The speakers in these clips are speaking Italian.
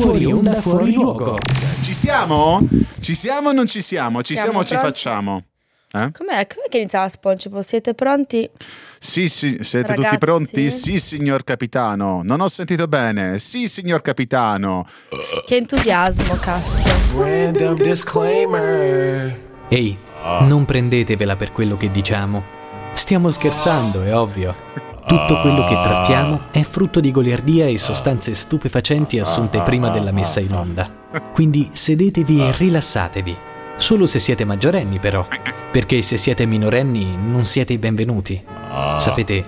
Fuori onda, fuori luogo. Ci siamo? Ci siamo o non ci siamo? Ci siamo, Siamo o ci pronti? facciamo? Eh? Com'è, com'è che iniziava SpongeBob? Siete pronti? Sì, sì, siete Ragazzi? tutti pronti? Sì, signor capitano. Non ho sentito bene. Sì, signor capitano. Che entusiasmo, cazzo. Random disclaimer. Ehi, non prendetevela per quello che diciamo. Stiamo scherzando, è ovvio. Tutto quello che trattiamo è frutto di goliardia e sostanze stupefacenti assunte prima della messa in onda. Quindi sedetevi e rilassatevi. Solo se siete maggiorenni, però. Perché se siete minorenni non siete i benvenuti. Sapete,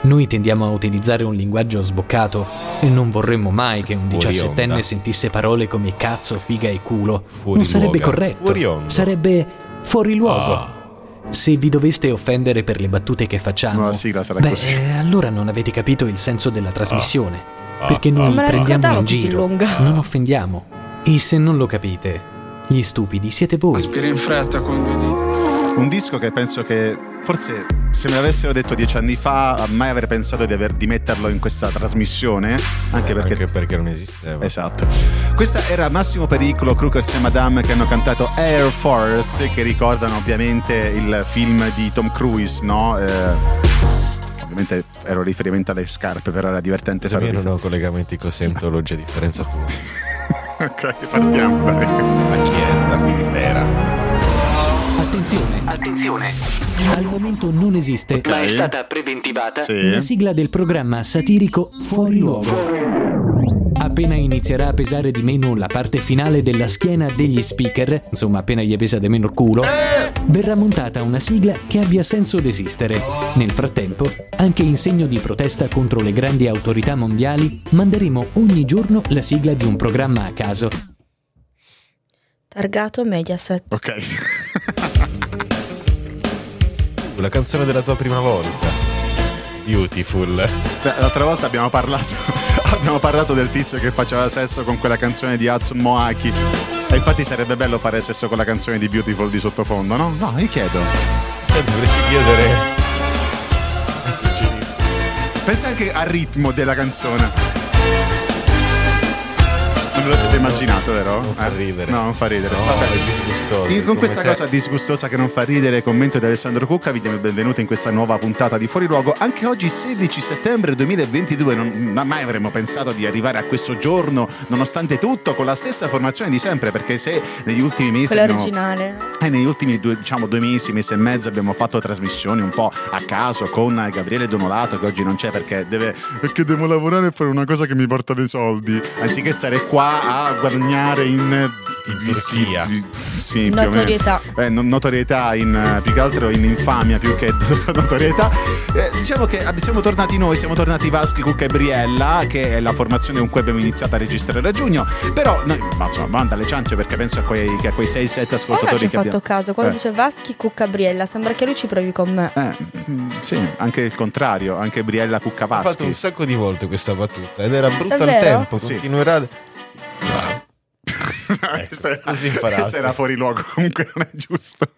noi tendiamo a utilizzare un linguaggio sboccato e non vorremmo mai che un Fuori diciassettenne onda. sentisse parole come cazzo, figa e culo. Non sarebbe corretto. Sarebbe fuori luogo. Ah. Se vi doveste offendere per le battute che facciamo, No, la sigla sarà beh, così. eh, allora non avete capito il senso della trasmissione. Ah. Perché noi Non me la prendiamo in giro, non offendiamo. E se non lo capite, gli stupidi siete voi. Aspira in fretta con due dita. Un disco che penso che forse se me l'avessero detto dieci anni fa mai avrei pensato di, aver, di metterlo in questa trasmissione. Anche Eh, perché... anche perché non esisteva. Esatto. Questa era Massimo Pericolo, Crookers e Madame che hanno cantato Air Force, che ricordano ovviamente il film di Tom Cruise, no? Eh, ovviamente ero riferimento alle scarpe, però era divertente. Io non ho collegamenti con Scientology, a differenza tua. ok, partiamo, dai. La chiesa vera. Attenzione, Attenzione, al momento non esiste ma è stata preventivata Sì. la sigla del programma satirico Fuori Luogo. Appena inizierà a pesare di meno la parte finale della schiena degli speaker, insomma appena gli pesa di meno il culo, verrà montata una sigla che abbia senso d'esistere. Nel frattempo, anche in segno di protesta contro le grandi autorità mondiali, manderemo ogni giorno la sigla di un programma a caso. Targato Mediaset. Ok. La canzone della tua prima volta. Beautiful. L'altra volta abbiamo parlato, abbiamo parlato del tizio che faceva sesso con quella canzone di Hudson Moaki. E infatti sarebbe bello fare sesso con la canzone di Beautiful di sottofondo, no? No, io chiedo. Eh, dovresti chiedere. Pensa anche al ritmo della canzone. Non ve lo siete immaginato, vero? Non fa ridere. No, non fa ridere. No, Vabbè. è disgustoso. Io con questa te. cosa disgustosa che non fa ridere, commento di Alessandro Cucca, vi diamo il benvenuto in questa nuova puntata di Fuori Luogo. Anche oggi, 16 settembre 2022, non ma mai avremmo pensato di arrivare a questo giorno, nonostante tutto, con la stessa formazione di sempre, perché se negli ultimi mesi... Quella abbiamo- originale. eh, negli ultimi due, diciamo, due mesi, mese e mezzo abbiamo fatto trasmissioni un po' a caso con Gabriele Donolato che oggi non c'è perché deve perché devo lavorare e fare una cosa che mi porta dei soldi anziché stare qua a guadagnare in, In Turchia. sì. Notorietà. Eh, no- notorietà in, eh, più che altro in infamia più che notorietà Eh, diciamo che ab- siamo tornati noi siamo tornati Vaschi, Cucca e Briella che è la formazione con cui abbiamo iniziato a registrare a giugno però noi ma insomma banda alle ciance perché penso a quei, che a quei 6-7 Ora ci ascoltatori ho che fatto abbiamo caso. Quando Eh. dice Vaschi Cuccabriella, sembra che lui ci provi con me. Eh, mm, sì, anche il contrario, anche Briella Ho fatto un sacco di volte questa battuta ed era brutta al tempo. Sì. Continuerà. Questo era- così imparato. questo era fuori luogo, comunque non è giusto.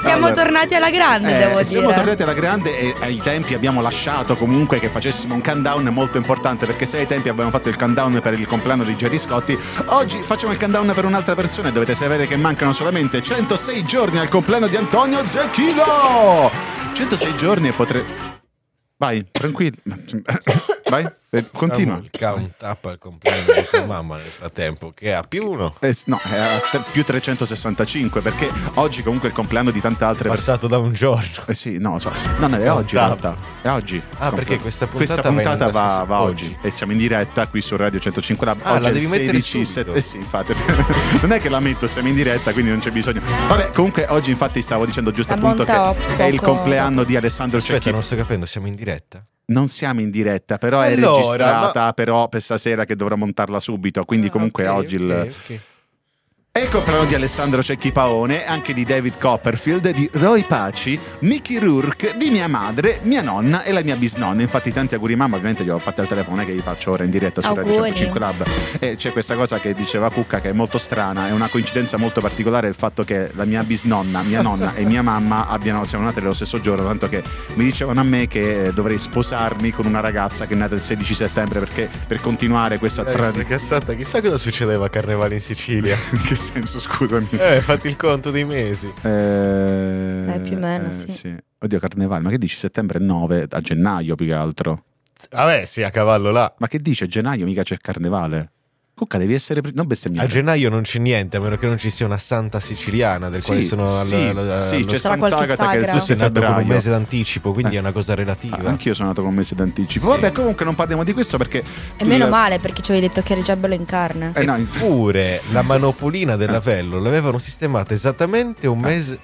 Siamo Allora, tornati alla grande, eh, devo siamo dire. tornati alla grande e ai tempi abbiamo lasciato comunque che facessimo un countdown molto importante perché se ai tempi abbiamo fatto il countdown per il compleanno di Gerry Scotti, oggi facciamo il countdown per un'altra persona e dovete sapere che mancano solamente 106 giorni al compleanno di Antonio Zecchino! 106 giorni e potrei... Vai, tranquillo. Vai, eh, continua. Il count up al compleanno di tua mamma nel frattempo, che ha più uno. Eh, no, è a tre- più 365 perché oggi comunque è il compleanno di tante altre persone. Passato da un giorno. Eh sì, no, so. no, no, è oggi in realtà. È oggi. Ah, perché questa puntata Questa puntata va, va oggi. oggi. E siamo in diretta qui su Radio 105 Lab. Ah, oggi la è devi mettere 16 subito. set- Eh sì, infatti. non è che la metto, siamo in diretta, quindi non c'è bisogno. Vabbè, comunque oggi infatti stavo dicendo giusto appunto che è il compleanno di Alessandro Aspetta, Cecchi. non sto capendo, siamo in diretta? Non siamo in diretta, però è Allora, registrata però per stasera che dovrò montarla subito, quindi Ah, comunque ok, oggi il ok, ok. Ecco però di Alessandro Cecchi Paone, anche di David Copperfield, di Roy Paci, Mickey Rourke, di mia madre, mia nonna e la mia bisnonna. Infatti tanti auguri mamma, ovviamente gli ho fatto al telefono, che gli faccio ora in diretta su Radio Auguri. 105 Lab. E c'è questa cosa che diceva Cucca che è molto strana, è una coincidenza molto particolare il fatto che la mia bisnonna, mia nonna e mia mamma abbiano, siano nate nello stesso giorno, tanto che mi dicevano a me che eh, dovrei sposarmi con una ragazza che è nata il 16 settembre perché per continuare questa Eh, tradizione... sta cazzata, chissà cosa succedeva a Carnevale in Sicilia. Che senso, scusami? eh, fatti il conto dei mesi. Eh, Eh, più o meno, sì. Oddio, carnevale, ma che dici? Settembre 9 a gennaio più che altro. Vabbè, sì, a cavallo là. Ma che dice? Gennaio mica c'è carnevale. Cucca, devi essere. pri- Non bestemmiare. A gennaio non c'è niente, a meno che non ci sia una santa siciliana del Sì, quale sono al- sì, al- sì, allo- c'è Sarà qualche Sant'Agata che. Tu sei 6 nato con un mese d'anticipo, quindi Eh. è una cosa relativa. Ah, anch'io sono nato con un mese d'anticipo. Vabbè, comunque non parliamo di questo perché. E meno il- male perché ci avevi detto che eri già bello in carne. Eh, no, Eppure la manopolina dell'Avello l'avevano sistemata esattamente un mese.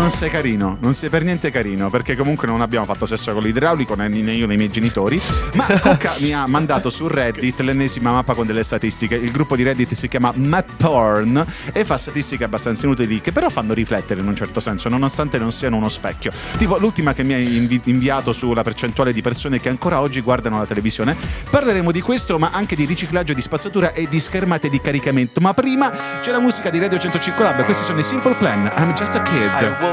Non sei carino, non sei per niente carino, perché comunque non abbiamo fatto sesso con l'idraulico, né io né i miei genitori. Ma Cucca mi ha mandato su Reddit l'ennesima mappa con delle statistiche. Il gruppo di Reddit si chiama MapPorn e fa statistiche abbastanza inutili, che però fanno riflettere in un certo senso, nonostante non siano uno specchio. Tipo l'ultima che mi ha invi- inviato sulla percentuale di persone che ancora oggi guardano la televisione. Parleremo di questo, ma anche di riciclaggio di spazzatura e di schermate di caricamento. Ma prima c'è la musica di Radio 105 Lab. Questi sono i Simple Plan. I'm just a kid.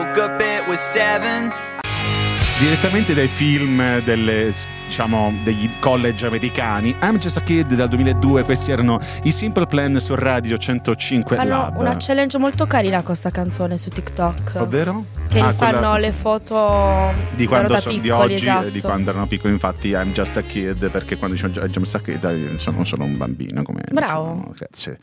Direttamente dai film delle, diciamo, degli college americani. I'm Just a Kid dal 2002, questi erano i Simple Plan su Radio 105 Fanno Lab. una challenge molto carina con sta canzone su TikTok. Ovvero? Che Ah, quella le foto di quando sono di piccoli, oggi esatto. e di quando erano piccoli. Infatti, I'm just a kid, perché quando dicono I'm just a kid eh, sono solo un bambino. Come, Bravo. sono- grazie.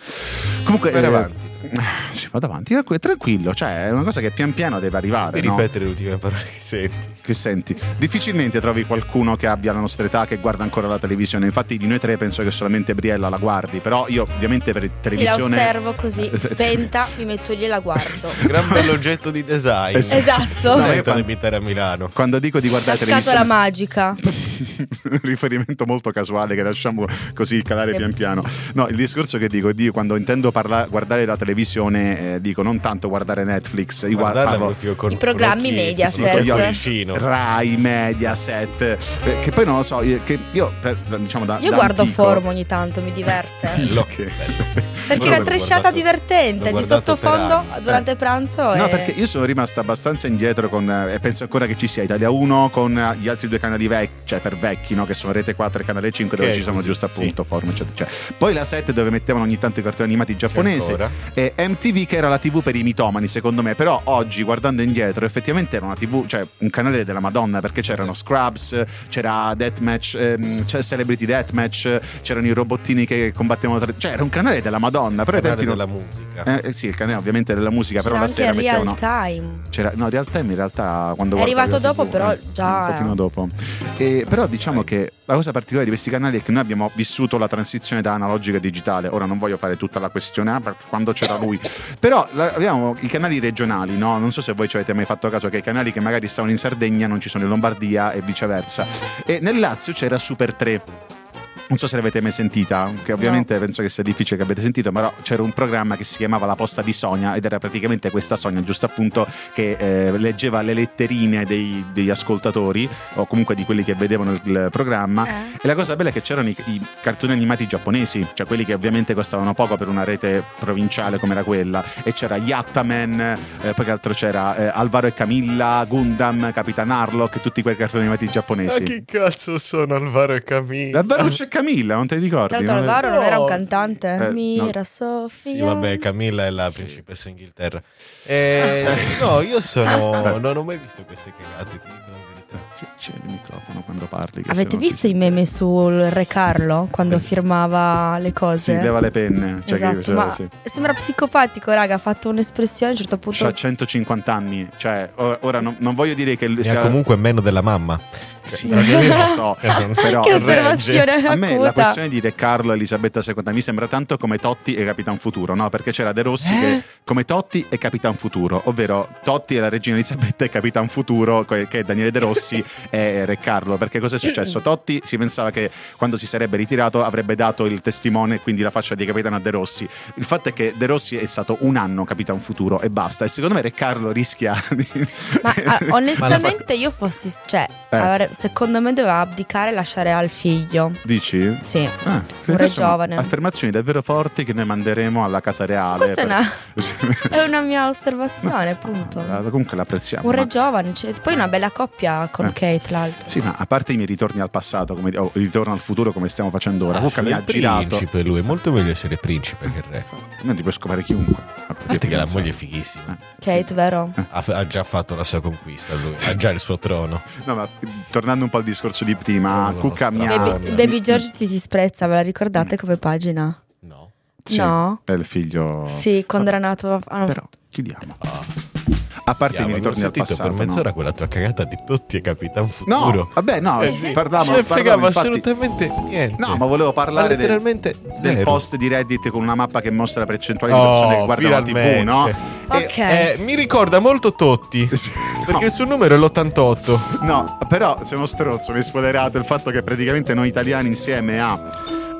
Comunque, Vai eh, avanti. Sì, vado avanti, Eh, tranquillo, cioè è una cosa che pian piano deve arrivare. Mi no? ripetere le ultime parole che senti. che senti. Difficilmente trovi qualcuno che abbia la nostra età che guarda ancora la televisione. Infatti, di noi tre penso che solamente Briella la guardi. Però io, ovviamente, per Sì, la televisione. osservo così, Sì. spenta, mi metto lì e la guardo. Gran bell'oggetto di design. esatto. No, io quando- a Milano. Quando dico di La guardare scatola televisione. magica. Un riferimento molto casuale che lasciamo così calare pian piano. No, il discorso che dico, dico quando intendo parla- guardare la televisione, eh, dico non tanto guardare Netflix, io guardo con I programmi occhi- Mediaset. Io-. Rai, Mediaset, eh, che poi non lo so, io- che io per- diciamo da Io da guardo antico- Forum ogni tanto, mi diverte. Che- Perché Io è una tresciata divertente di sottofondo durante pranzo. No, e- perché io sono rimasto abbastanza indietro con, eh, e penso ancora che ci sia Italia 1 con eh, gli altri due canali vecchi, cioè per vecchi, no? che sono Rete 4 e Canale 5, dove Ok, ci sono così, giusto sì. appunto Forum, eccetera, eccetera. Poi la 7 dove mettevano ogni tanto i cartoni animati giapponesi. E MTV che era la TV per i mitomani, secondo me. Però oggi, guardando indietro, effettivamente era una TV, cioè un canale della Madonna, perché c'erano Scrubs, c'era Deathmatch, ehm, c'era Celebrity Deathmatch, c'erano i robottini che combattevano tra. Cioè, era un canale della Madonna. Però ai Canale tempi della non- musica. Eh, eh, sì, il canale ovviamente della musica, c'era però la sera il real mettevano. time. C'era, no, real time in realtà quando È arrivato dopo, TV, però eh, già- un pochino dopo. E, però diciamo che la cosa particolare di questi canali è che noi abbiamo vissuto la transizione da analogica a digitale. Ora non voglio fare tutta la questione ah, perché quando c'era lui. Però abbiamo i canali regionali, no? Non so se voi ci avete mai fatto caso che i canali che magari stavano in Sardegna non ci sono in Lombardia e viceversa. E nel Lazio c'era Super 3. Non so se l'avete mai sentita, che ovviamente penso che sia difficile che abbiate sentito, però c'era un programma che si chiamava La posta di Sonia ed era praticamente questa Sonia, giusto appunto, che eh, leggeva le letterine dei- degli ascoltatori o comunque di quelli che vedevano il, il programma. Eh. E la cosa bella è che c'erano i, i cartoni animati giapponesi, cioè quelli che ovviamente costavano poco per una rete provinciale come era quella. E c'era Yattaman, eh, poi che altro c'era eh, Alvaro e Camilla, Gundam, Capitan Harlock, tutti quei cartoni animati Ma giapponesi. che cazzo sono Alvaro e Camilla? Alvaro c'è Camilla, non te li ricordi? Tra l'altro Non- Alvaro non era un cantante. Eh, Mira no. Sofia. Sì, vabbè, Camilla è la principessa Inghilterra. Eh, no, io sono. Non ho mai visto queste cagate, ti dico la verità. Sì, c'è il microfono quando parli. che Avete si visto i meme sul Re Carlo quando firmava le Sì, cose? leva le penne. Cioè esatto, che, cioè, ma sì. sembra psicopatico, raga. Ha fatto un'espressione a un certo punto. C'ha 150 anni, cioè ora non, non voglio dire che sia ha comunque meno della mamma. Sì, Però che- lo so, però che osservazione a me la questione di Re Carlo e Elisabetta II mi sembra tanto come Totti e Capitan Futuro, no? Perché c'era De Rossi che come Totti e Capitan Futuro, ovvero Totti e la regina Elisabetta e Capitan Futuro, che è Daniele De Rossi e Re Carlo. Perché cosa è successo? Totti si pensava che quando si sarebbe ritirato avrebbe dato il testimone, quindi la faccia di Capitano a De Rossi. Il fatto è che De Rossi è stato un anno Capitan Futuro e basta. E secondo me Re Carlo rischia di. Ma ah, onestamente io fossi, cioè, Eh. Secondo me doveva abdicare e lasciare al figlio. Dici? Sì. Ah, Un re giovane. Affermazioni davvero forti che noi manderemo alla Casa Reale. Questa è per- una, è una mia osservazione, appunto. Ah, Comunque l'apprezziamo. Un re ma- giovane, c'è- poi una bella coppia con Eh. Kate, l'altro. Sì, ma a parte i miei ritorni al passato, come, o ritorno al futuro come stiamo facendo ora, Ah, Cucca mi ha il girato. principe lui, è molto meglio essere principe che re. Non ti puoi scopare chiunque. A parte che la moglie è fighissima. Kate, vero? Ha, ha già fatto la sua conquista lui, ha già il suo trono. No, ma tornando un po' al discorso di prima, Oh, Cucca mi ha. Baby, Baby George ti disprezza, ve la ricordate come pagina? No. Sì, No. È il figlio. Sì, quando era nato. hanno- Però chiudiamo. A parte i Chiama, abbiamo ritorni al sentito passato. per mezz'ora no. quella tua cagata di tutti e Capitan No, Futuro. vabbè, no, Eh, sì. parlavamo, Non fregava infatti- assolutamente niente. No, ma volevo Ma parlare del, letteralmente del zero. post di Reddit con una mappa che mostra la percentuale di Oh, persone che guardano la TV, no? E-. Eh, mi ricorda molto Totti. Perché il suo numero è l'88. No, però sei uno stronzo, mi hai spoilerato il fatto che praticamente noi italiani insieme a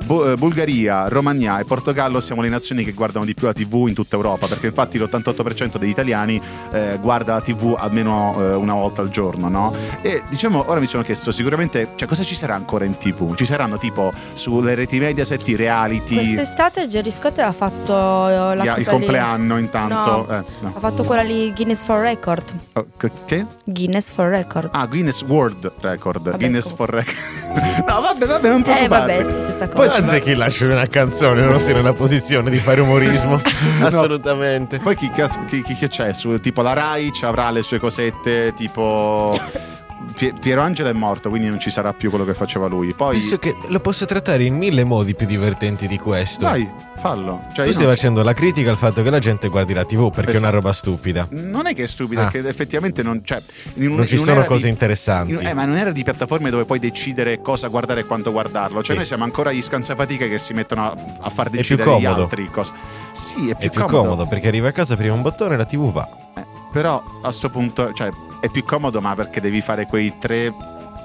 Bu- eh, Bulgaria, Romania e Portogallo siamo le nazioni che guardano di più la TV in tutta Europa, perché infatti l'88% degli italiani eh, guarda la TV almeno eh, una volta al giorno, no? E diciamo, ora mi sono chiesto sicuramente, cioè cosa ci sarà ancora in TV? Ci saranno tipo sulle reti Mediaset i reality, Quest'estate Jerry Scott aveva fatto eh, la gli- il compleanno intanto. No. eh, no. lì. Ha fatto quella lì Guinness for Record. Oh, che- che? Guinness for Record. Ah, Guinness World Record, Vabbè, Guinness com- for Record. no, vabbè, vabbè, non eh preoccuparti. vabbè, sì, stessa Poi cosa. Anzi, chi lascia una canzone non sia nella posizione di fare umorismo. Assolutamente. Poi chi, cazzo- chi- chi- che c'è? Su, tipo la Rai ci avrà le sue cosette, tipo. Pie- Piero Angela è morto, quindi non ci sarà più quello che faceva lui. Poi. Penso che lo possa trattare in mille modi più divertenti di questo. Dai, fallo. Cioè, tu stai non- facendo la critica al fatto che la gente guardi la TV perché è una Esatto. roba stupida. Non è che è stupido, Ah. che effettivamente non. Cioè, un- Non ci sono cose di- interessanti. in- eh, ma non era di piattaforme dove puoi decidere cosa guardare e quanto guardarlo. Cioè, Sì. noi siamo ancora gli scansafatiche che si mettono a, a far decidere gli comodo. altri. cos- Sì, è più, È più comodo. perché arriva a casa, prima un bottone e la TV va. Però a sto punto, cioè, è più comodo, ma perché devi fare quei tre.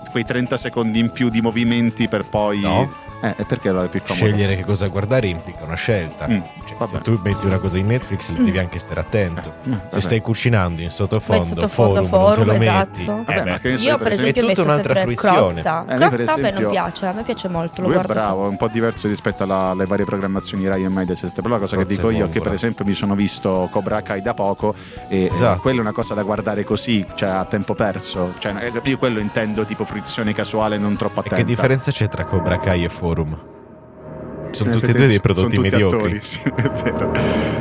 quei 30 secondi in più di movimenti per poi. No. Eh, e perché allora è più comodo? Scegliere che cosa guardare implica una scelta. Mm, Cioè, vabbè. se tu metti una cosa in Netflix, devi anche stare attento. Eh, vabbè. Se stai cucinando in sottofondo, sottofondo, forum, non te lo forum, metti. esatto. Vabbè, Eh che ne so, Io per esempio è tutta metto un'altra sempre fruizione. Crozza. Eh, Crozza a me non piace, a me piace molto, lo Lui è guardo bravo, è un po' diverso rispetto alla- alle varie programmazioni Rai e Mediaset. Però la cosa che Forse dico io è che, per esempio, mi sono visto Cobra Kai da poco e eh, Esatto. quella è una cosa da guardare così, cioè a tempo perso. Cioè, eh, io quello intendo tipo fruizione casuale, non troppo E attenta. che differenza c'è tra Cobra Kai e Forum? Sono tutti e due dei sono prodotti tutti mediocri. attori, sì, è vero.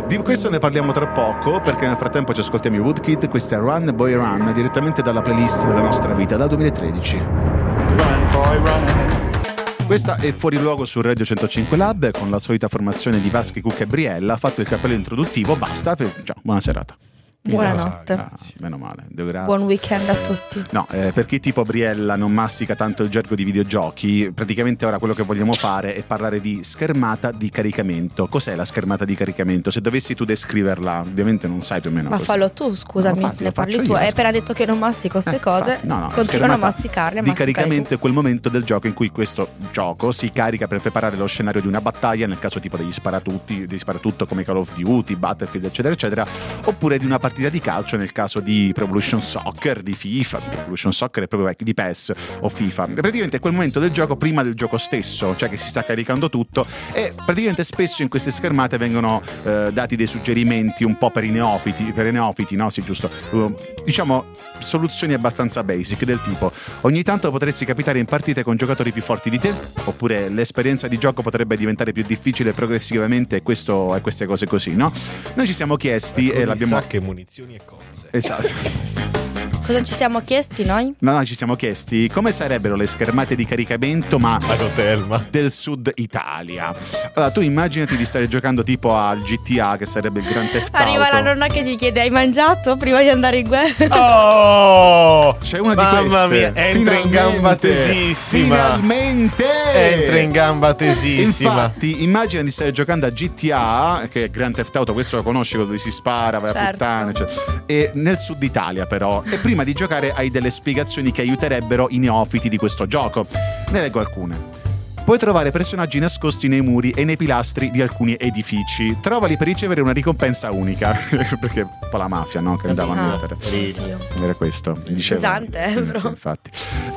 Di questo ne parliamo tra poco, perché nel frattempo ci ascoltiamo i Woodkid. Questa è Run Boy Run, direttamente dalla playlist della nostra vita, dal 2013. Run, boy, run. Questa è Fuori Luogo su Radio 105 Lab con la solita formazione di Vaschi, Cucca e Briella. Ha fatto il cappello introduttivo, basta. Per... ciao, buona serata. Buonanotte. Ah, meno male, grazie. Buon weekend a tutti. No, eh, per chi tipo Briella non mastica tanto il gergo di videogiochi, praticamente ora quello che vogliamo fare è parlare di schermata di caricamento. Cos'è la schermata di caricamento? Se dovessi tu descriverla, ovviamente non sai più o meno. Ma cosa- fallo tu, scusami, No, ne parli tu. io. Hai appena detto che non mastico queste Eh, cose. no, no, Continuano a masticarle. Di caricamento tu. è quel momento del gioco in cui questo gioco si carica per preparare lo scenario di una battaglia, nel caso tipo degli sparatutti, degli sparatutto come Call of Duty, Battlefield, eccetera, eccetera, oppure di una partita di calcio nel caso di Pro Evolution Soccer, di FIFA, Pro Evolution Soccer è proprio di PES o FIFA. E praticamente è quel momento del gioco prima del gioco stesso, cioè che si sta caricando tutto e praticamente spesso in queste schermate vengono eh, dati dei suggerimenti un po' per i neofiti, per i neofiti, no? Sì, giusto. Uh, diciamo soluzioni abbastanza basic del tipo ogni tanto potresti capitare in partite con giocatori più forti di te oppure l'esperienza di gioco potrebbe diventare più difficile progressivamente e questo e queste cose così, no? Noi ci siamo chiesti e Con l'abbiamo sacche, munizioni e cozze. Esatto. Cosa ci siamo chiesti noi? No, no, ci siamo chiesti come sarebbero le schermate di caricamento, ma A del sud Italia. Allora, tu immaginati di stare giocando tipo al GTA, che sarebbe il Grand Theft Auto. Arriva la nonna che ti chiede: Hai mangiato prima di andare in guerra? Oh! C'è una di Mamma queste. mia, entra in Finalmente. gamba tesissima. Finalmente! Entra in gamba tesissima. Infatti, immagina di stare giocando a GTA, che è Grand Theft Auto, questo lo conosci, dove si spara, vai a Certo. puttane, cioè, e nel sud Italia però. E prima di giocare hai delle spiegazioni che aiuterebbero i neofiti di questo gioco. Ne leggo alcune. Puoi trovare personaggi nascosti nei muri e nei pilastri di alcuni edifici. Trovali per ricevere una ricompensa unica. Perché un po' la mafia, no? Che andava a Ah, mettere. oddio. Era questo, diceva. Pesante, eh, bro. infatti.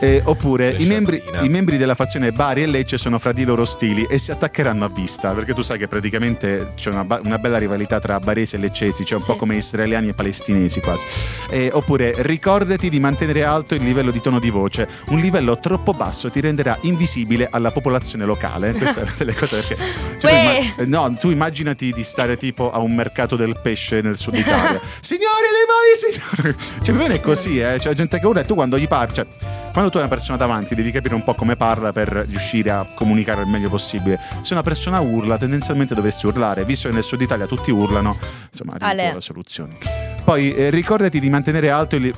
Eh, oppure i membri, i membri della fazione Bari e Lecce sono fra di loro ostili e si attaccheranno a vista, perché tu sai che praticamente c'è una, una bella rivalità tra baresi e leccesi, c'è un Sì. po' come israeliani e palestinesi quasi. Eh, oppure ricordati di mantenere alto il livello di tono di voce, un livello troppo basso ti renderà invisibile alla popolazione locale. Queste erano delle cose perché... cioè, tu eh, no, tu immaginati di stare tipo a un mercato del pesce nel sud Italia. Signori, limoni, signori! Cioè, più o meno è così, eh. C'è gente che urla e tu quando gli parli, cioè, quando tu hai una persona davanti devi capire un po' come parla per riuscire a comunicare il meglio possibile. Se una persona urla, tendenzialmente dovresti urlare. Visto che nel sud Italia tutti urlano, insomma, arrivi tu alla soluzione. Poi eh, ricordati di mantenere alto il...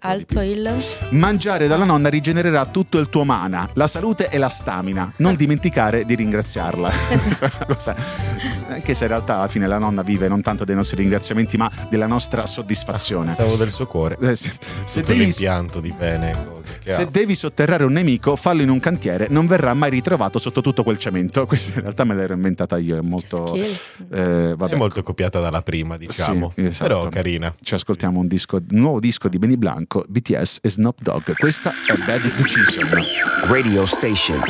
Alto il. Mangiare dalla nonna rigenererà tutto il tuo mana, la salute e la stamina. Non dimenticare di ringraziarla. Anche se in realtà alla fine la nonna vive non tanto dei nostri ringraziamenti, ma della nostra soddisfazione. Pensavo del suo cuore. Eh. Se Tutto devi, l'impianto di pene e cose se ha. devi sotterrare un nemico, fallo in un cantiere, non verrà mai ritrovato sotto tutto quel cemento. Questa in realtà me l'ero inventata io, è molto... eh, vabbè. È molto copiata dalla prima, diciamo. Sì, esatto. Però carina. Ci ascoltiamo un, disco, un nuovo disco di Benny Blanco, BTS e Snoop Dogg. Questa è Bad Decision. Radio station.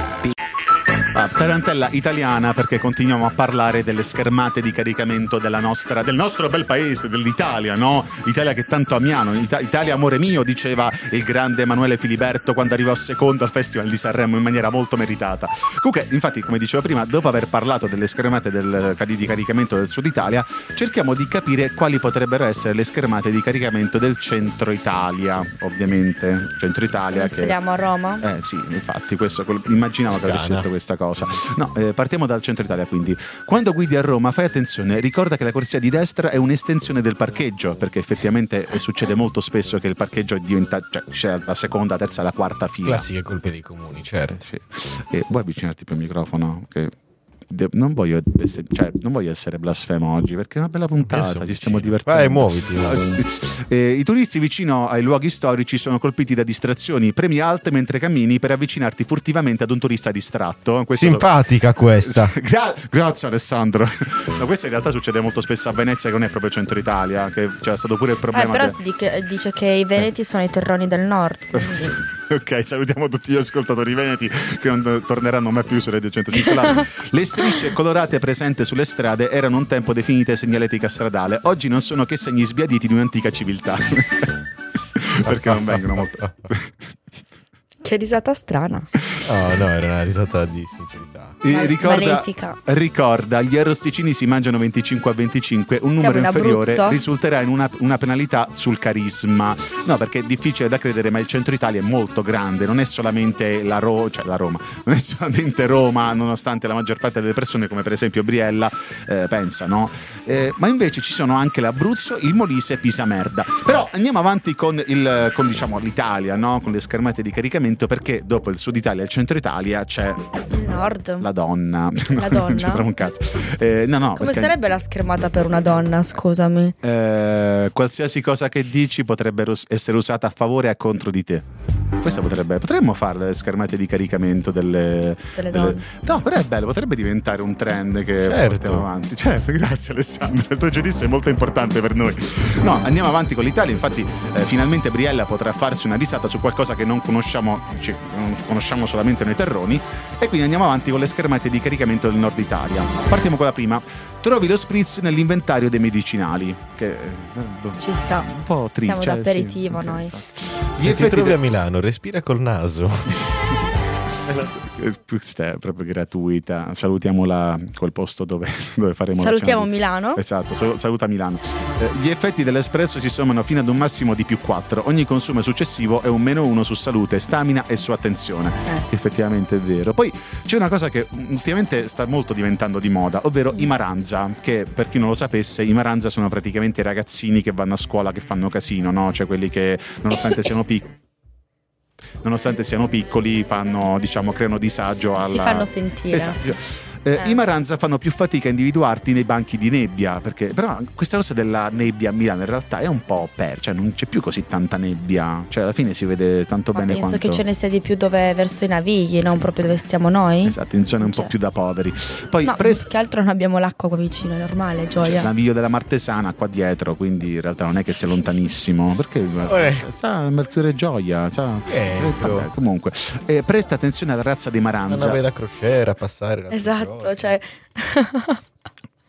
Ah, tarantella italiana perché continuiamo a parlare delle schermate di caricamento della nostra, del nostro bel paese, dell'Italia, no? L'Italia che tanto amiamo, Ita- Italia amore mio, diceva il grande Emanuele Filiberto quando arrivò secondo al Festival di Sanremo in maniera molto meritata. Comunque, infatti, come dicevo prima, dopo aver parlato delle schermate del- di caricamento del Sud Italia, cerchiamo di capire quali potrebbero essere le schermate di caricamento del Centro Italia, ovviamente. Centro Italia che... Inseriamo a Roma. Eh sì, infatti, questo immaginavo che avessi Scana. detto questa cosa. No, eh, partiamo dal centro Italia quindi. Quando guidi a Roma fai attenzione, ricorda che la corsia di destra è un'estensione del parcheggio, perché effettivamente eh, succede molto spesso che il parcheggio diventa, cioè c'è la seconda, la terza, la quarta fila. Classiche colpe dei comuni, certo. Eh, sì. E vuoi avvicinarti più al microfono? Che de- non, voglio essere, cioè, non voglio essere blasfemo oggi perché è una bella puntata, Adesso ci stiamo vicino. divertendo. Vai, muoviti. Eh, I turisti vicino ai luoghi storici sono colpiti da distrazioni. Premi alt mentre cammini per avvicinarti furtivamente ad un turista distratto. Questo lo- Simpatica questa. Gra- grazie Alessandro. No, questo in realtà succede molto spesso a Venezia, che non è proprio centro Italia, che c'è stato pure il Eh, problema. però de- si dice, che i veneti sono i terroni del nord. quindi- Ok, salutiamo tutti gli ascoltatori veneti che non torneranno mai più su Radio 105. Le strisce colorate presenti sulle strade erano un tempo definite segnaletica stradale, oggi non sono che segni sbiaditi di un'antica civiltà. Perché non vengono molto. Che risata strana. Oh no, era una risata di sincerità. Eh, Ma- ricorda, malefica. ricorda, gli arrosticini si mangiano 25 a 25, un numero in inferiore Abruzzo? risulterà in una, una penalità sul carisma. No, perché è difficile da credere, ma il centro Italia è molto grande, non è solamente la, Ro- cioè la Roma, non è solamente Roma, nonostante la maggior parte delle persone, come per esempio Briella, eh, pensano. Eh, ma invece ci sono anche l'Abruzzo, il Molise e Pisa Merda. Però andiamo avanti con, il, con diciamo, l'Italia, no? con le schermate di caricamento, perché dopo il sud Italia e il centro Italia c'è Il nord. la donna. La donna? non un cazzo. Eh, no, no, Come perché, sarebbe la schermata per una donna, scusami? eh, qualsiasi cosa che dici potrebbe essere usata a favore e a contro di te. Questa potrebbe. Potremmo fare le schermate di caricamento delle. Delle donne. No, però è bello, potrebbe diventare un trend che Certo. portiamo avanti. Certo, grazie Alessandro. Il tuo giudizio è molto importante per noi. No, andiamo avanti con l'Italia. Infatti, eh, finalmente Briella potrà farsi una risata su qualcosa che non conosciamo, cioè, non conosciamo solamente noi terroni. E quindi andiamo avanti con le schermate di caricamento del nord Italia. Partiamo con la prima. Trovi lo spritz nell'inventario dei medicinali. Che eh, boh, Ci sta. un po' triste. Siamo cioè, d'aperitivo sì, noi. Gli Se ti effetti trovi a Milano, respira col naso. Questa è proprio gratuita. Salutiamo la- quel posto dove, dove faremo Salutiamo Milano. Esatto, sal- saluta Milano. Eh, gli effetti dell'espresso si sommano fino ad un massimo di più 4. Ogni consumo successivo è un meno 1 su salute, stamina e su attenzione. Eh. Effettivamente è vero. Poi c'è una cosa che ultimamente sta molto diventando di moda, ovvero Mm. i Maranza, che per chi non lo sapesse, i Maranza sono praticamente i ragazzini che vanno a scuola che fanno casino, no? Cioè quelli che nonostante siano piccoli nonostante siano piccoli fanno diciamo creano disagio alla Si fanno sentire. Esatto. Eh, Eh. I Maranza fanno più fatica a individuarti nei banchi di nebbia, perché però questa cosa della nebbia a Milano in realtà è un po' per, cioè non c'è più così tanta nebbia, cioè alla fine si vede tanto Ma bene penso quanto... che ce ne sia di più dove verso i navigli, non Sì. proprio dove stiamo noi. Esatto, in zone un po' Cioè. più da poveri. Poi No, pres- che altro non abbiamo l'acqua qua vicino, è normale, gioia. Naviglio della Martesana qua dietro, quindi in realtà non è che sia lontanissimo, perché sta a Mercurio Gioia, sta- Eh, eh, vabbè, comunque. Eh, presta attenzione alla razza dei Una Maranza. nave da crociera, passare. Esatto, crociera. cioè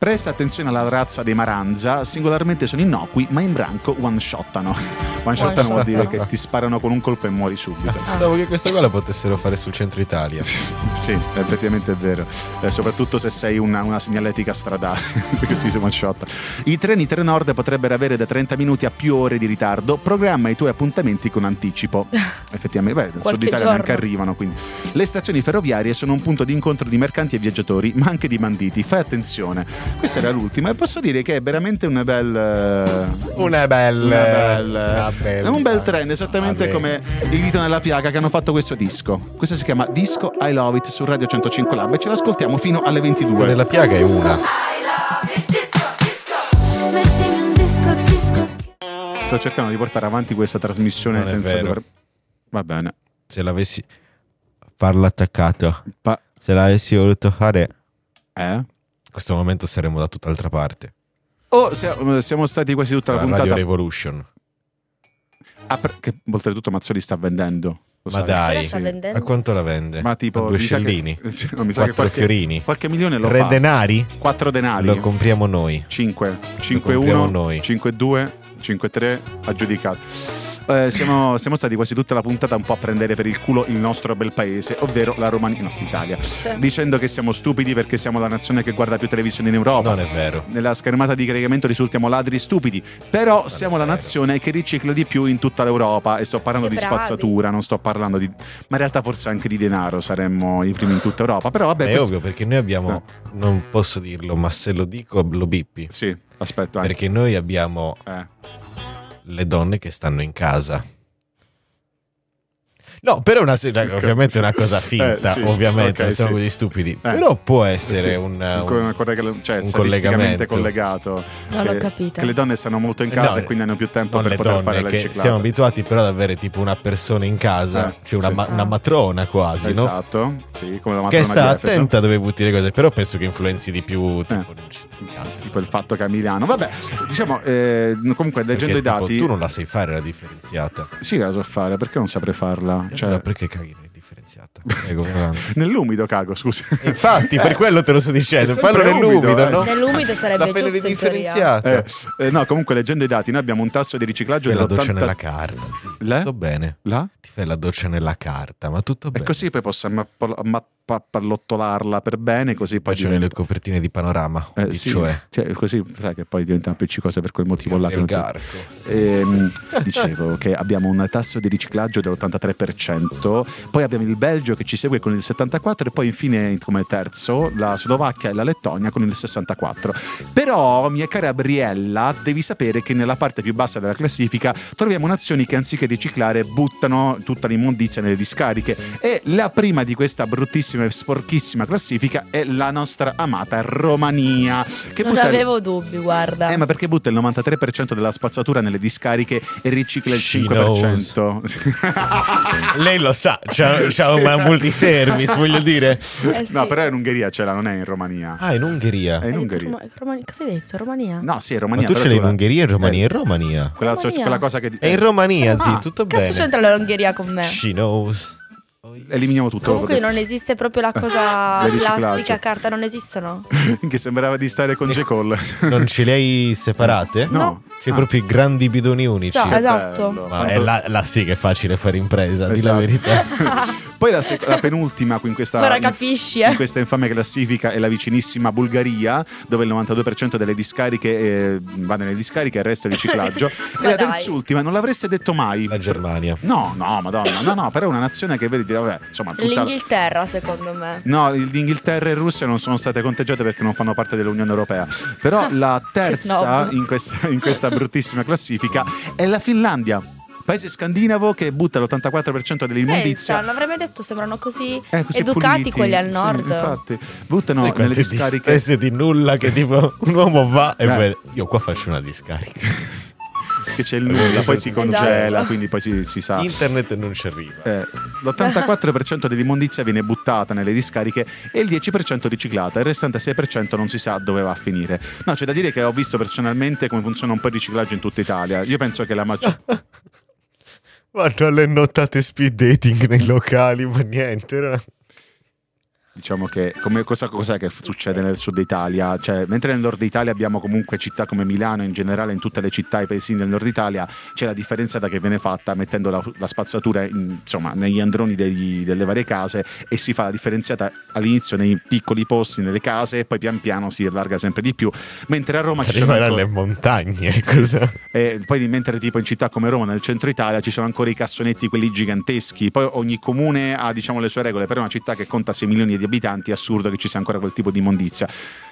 Presta attenzione alla razza dei Maranza, singolarmente sono innocui, ma in branco one-shottano. One-shottano vuol dire che ti sparano con un colpo e muori subito. Pensavo che questa qua la potessero fare sul centro Italia. Sì, effettivamente è vero. Eh, soprattutto se sei una, una segnaletica stradale che ti si one-shot. I treni Trenord potrebbero avere da 30 minuti a più ore di ritardo. Programma i tuoi appuntamenti con anticipo. Effettivamente, beh, nel sud Italia neanche arrivano. Quindi. Le stazioni ferroviarie sono un punto di incontro di mercanti e viaggiatori, ma anche di banditi. Fai attenzione. Questa era l'ultima e posso dire che è veramente una bella. Una bella. Una bella- Una bella. È un bel trend, esattamente Vabbè. come il dito nella piaga che hanno fatto questo disco. Questo si chiama Disco I Love It su Radio 105 Lab e ce l'ascoltiamo fino alle 22. Nella piaga è una. Sto cercando di portare avanti questa trasmissione Non senza dover. Va bene. Se l'avessi. Farlo attaccato. Pa- Se l'avessi voluto fare. eh? In questo momento saremmo da tutt'altra parte. Oh, sia- siamo stati quasi tutta la La Radio puntata. Revolution. Ah, per- che oltretutto Mazzoli sta vendendo. Lo Ma sai? dai. Vendendo? A quanto la vende? Ma tipo A due che- scellini? Sì, no, mi sa che Quattro qualche, fiorini? qualche milione lo Tre fa. denari? 4 denari. Lo compriamo noi. 5, Lo 5 compriamo 1, noi. 5 2, 5 3, aggiudicato. Eh, siamo, siamo stati quasi tutta la puntata un po' a prendere per il culo il nostro bel paese, ovvero la Romania, no, l'Italia, Cioè. dicendo che siamo stupidi perché siamo la nazione che guarda più televisione in Europa. Non è vero. Nella schermata di caricamento risultiamo ladri stupidi, però siamo la nazione che ricicla di più in tutta l'Europa e sto parlando Che di bravi. spazzatura, non sto parlando di... ma in realtà forse anche di denaro saremmo i primi in tutta Europa, però vabbè... è questo- ovvio perché noi abbiamo. Non posso dirlo, ma se lo dico lo bippi. Sì, aspetta, anche. Perché noi abbiamo Eh. Le donne che stanno in casa. No, però una, ovviamente è una cosa finta, Eh, sì, ovviamente, ok, non siamo sì. così stupidi. Eh. Però può essere Sì, un, un, cioè, un collegamento. collegato. Non che, l'ho capita. Che le donne stanno molto in casa No, e quindi hanno più tempo per le poter donne, fare la che riciclata. siamo abituati però ad avere tipo una persona in casa, Eh, cioè una, sì. ma- una matrona quasi, no? Esatto, sì, come la Che matrona sta di Efeso. attenta dove butti le cose, però penso che influenzi di più tipo Eh. cazzo. Tipo il fatto che a Milano. Vabbè, diciamo, eh, comunque leggendo Perché, i tipo, dati. tu non la sai fare la differenziata. Sì, la so fare, perché non saprei farla? Cioè, Cioè, perché caghi nel differenziata? Prego, nell'umido cago, scusa. Infatti, per quello te lo sto dicendo, fallo nell'umido, umido, eh. no? Nell'umido sarebbe La giusto differenziata. Eh, eh, no, comunque leggendo i dati, noi abbiamo un tasso di riciclaggio Fai la doccia dell'80 nella carta, zio. Le? Tutto bene. Là? Ti fai la doccia nella carta, ma tutto E bene. così poi posso ammappa- ammappa- per bene, così poi Poi c'è le diventa- copertine di panorama, Eh, di sì, cioè. cioè, così sai che poi diventano appiccicose per quel motivo là. che ti- garco. Ehm, dicevo che abbiamo un tasso di riciclaggio dell'83%, poi abbiamo il Belgio che ci segue con il 74% e poi infine come terzo la Slovacchia e la Lettonia con il 64%. Però, mia cara Briella, devi sapere che nella parte più bassa della classifica troviamo nazioni che anziché riciclare buttano tutta l'immondizia nelle discariche e la prima di questa bruttissima e sporchissima classifica è la nostra amata Romania che Non butta avevo dubbi, guarda. eh, ma perché butta il 93% della spazzatura nelle discariche e ricicla il She 5%? Lei lo sa, c'ha, c'ha una multiservice, voglio dire. Eh sì. no, però è in Ungheria ce l'ha, non è in Romania. Ah, in Ungheria. È in Ungheria. Roma- Romania- Cosa hai detto? Romania? No, sì, è Ma Romania. tu però ce l'hai in Ungheria e in Romania? Eh, In Romania. Quella, so- Romania. quella cosa che... È in Romania, Ah, zio, tutto Cazzo bene. c'entra l'Ungheria con me? She knows. Eliminiamo tutto. Comunque non esiste proprio la cosa plastica, carta, non esistono. che sembrava di stare con J. Cole. Non ce le hai separate? No. C'è Ah. proprio i grandi bidoni unici. So, esatto. bello. Ma è là, là sì che è facile fare impresa, di la Esatto. verità. Poi la, sec- la penultima qui in questa, in- capisci, in eh. questa infame classifica è la vicinissima Bulgaria, dove il 92% delle discariche eh, va nelle discariche e il resto è riciclaggio. e la terzultima non l'avreste detto mai. La Germania. No, no, madonna, no, no, però è una nazione che vedi dire, vabbè, insomma, tutta... L'Inghilterra, secondo me. No, il- l'Inghilterra e Russia non sono state conteggiate perché non fanno parte dell'Unione Europea. Però la terza in questa, in questa bruttissima classifica è la Finlandia. Paese scandinavo che butta l'84% dell'immondizia. Pensa, non avrei mai detto, sembrano così, Eh, così educati puliti. quelli al Sì, nord. infatti, buttano Sai nelle discariche. distese di nulla che tipo un uomo va e poi io qua faccio una discarica. Che c'è il nulla, poi si Esatto. congela, quindi poi si, si sa. Internet non ci arriva. Eh, l'84% dell'immondizia viene buttata nelle discariche e il 10% riciclata, il restante 6% non si sa dove va a finire. No, c'è da dire che ho visto personalmente come funziona un po' il riciclaggio in tutta Italia. Io penso che la maggior Vanno alle nottate speed dating nei locali, ma niente. era- Diciamo che come, cosa, cos'è che succede nel sud Italia? Cioè, mentre nel nord Italia abbiamo comunque città come Milano, in generale in tutte le città e paesini del nord Italia, c'è la differenziata che viene fatta mettendo la, la spazzatura in- insomma, negli androni degli- delle varie case e si fa la differenziata all'inizio nei piccoli posti nelle case e poi pian piano si allarga sempre di più. Mentre a Roma ci sono ancora- alle montagne. Cosa? e poi mentre tipo in città come Roma, nel centro Italia, ci sono ancora i cassonetti, quelli giganteschi. Poi ogni comune ha diciamo le sue regole, però è una città che conta 6 milioni di abitanti, è assurdo che ci sia ancora quel tipo di immondizia.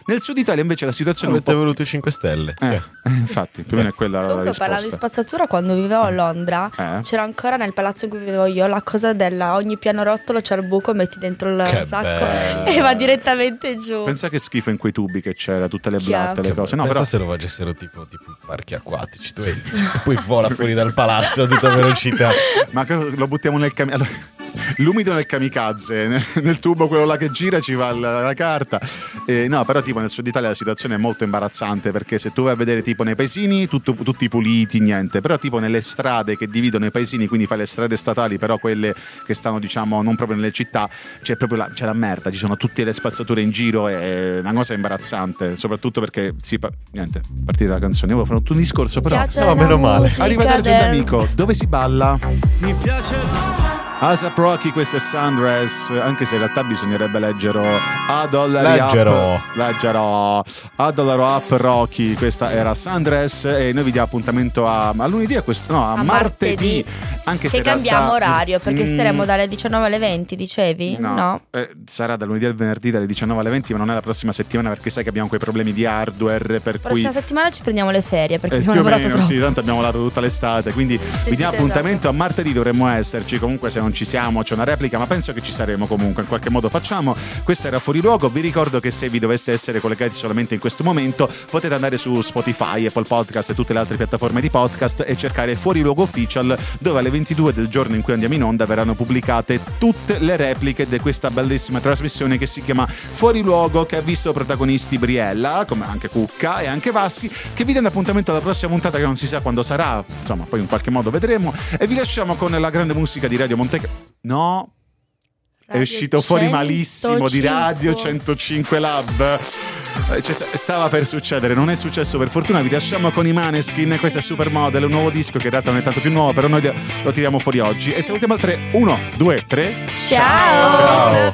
Nel sud Italia invece la situazione è un Avete po'... voluto i 5 Stelle. Eh, eh, infatti, più o meno è quella la Comunque, parlando di risposta. spazzatura, quando vivevo a Londra, Eh? c'era ancora nel palazzo in cui vivevo io la cosa della ogni pianorotolo c'è il buco, metti dentro il Che sacco bello. e va direttamente giù. Pensa che schifo in quei tubi che c'era, tutte le blatte, le cose. No, Pensa però se lo facessero tipo, tipo i parchi acquatici. Tu vedi, cioè, poi vola fuori dal palazzo a tutta velocità. Ma lo buttiamo nel camion. L'umido nel kamikaze, nel, nel tubo quello là che gira ci va la, la carta. Eh, no, però tipo nel sud Italia la situazione è molto imbarazzante perché se tu vai a vedere tipo nei paesini tutto- tutti puliti, niente, però tipo nelle strade che dividono i paesini, quindi fai le strade statali, però quelle che stanno diciamo non proprio nelle città, c'è proprio la, c'è la merda, ci sono tutte le spazzature in giro, è una cosa imbarazzante, soprattutto perché si... pa- niente, partita la canzone, io avevo fatto un discorso però... Piace no, meno male. Arrivederci dance. amico, dove si balla? Asap Rocky, questo è Sundress, anche se in realtà bisognerebbe leggero A dollari Leggero. up, leggero, A dollaro up Rocky, questa era Sundress e noi vi diamo appuntamento a, a lunedì, a questo, no, a, A martedì, martedì. anche se Che in cambiamo realtà- orario perché Mm, saremo dalle 19 alle 20, dicevi? No, eh, sarà da lunedì al venerdì dalle 19 alle 20, ma non è la prossima settimana perché sai che abbiamo quei problemi di hardware per cui Prossima settimana ci prendiamo le ferie perché Eh, abbiamo più o lavorato meno, troppo. sì, tanto abbiamo lavorato tutta l'estate, quindi vi Sì, diamo sì, appuntamento esatto. a martedì dovremmo esserci, comunque se non ci siamo c'è una replica, ma penso che ci saremo comunque, in qualche modo facciamo. Questo era Fuori Luogo, vi ricordo che se vi doveste essere collegati solamente in questo momento potete andare su Spotify, Apple Podcast e tutte le altre piattaforme di podcast e cercare Fuori Luogo Official, dove alle 22 del giorno in cui andiamo in onda verranno pubblicate tutte le repliche di questa bellissima trasmissione che si chiama Fuori Luogo, che ha visto protagonisti Briella, come anche Cucca e anche Vaschi, che vi danno appuntamento alla prossima puntata che non si sa quando sarà, insomma poi in qualche modo vedremo, e vi lasciamo con la grande musica di Radio Monte... No, è Radio uscito fuori malissimo di 105. Radio 105 Lab. C'è- stava per succedere, non è successo per fortuna. Vi lasciamo con i Maneskin. Questo è Supermodel, un nuovo disco che in realtà non è tanto più nuovo, però noi lo tiriamo fuori oggi. E salutiamo al 3, 1, 2, 3. Ciao. Ciao.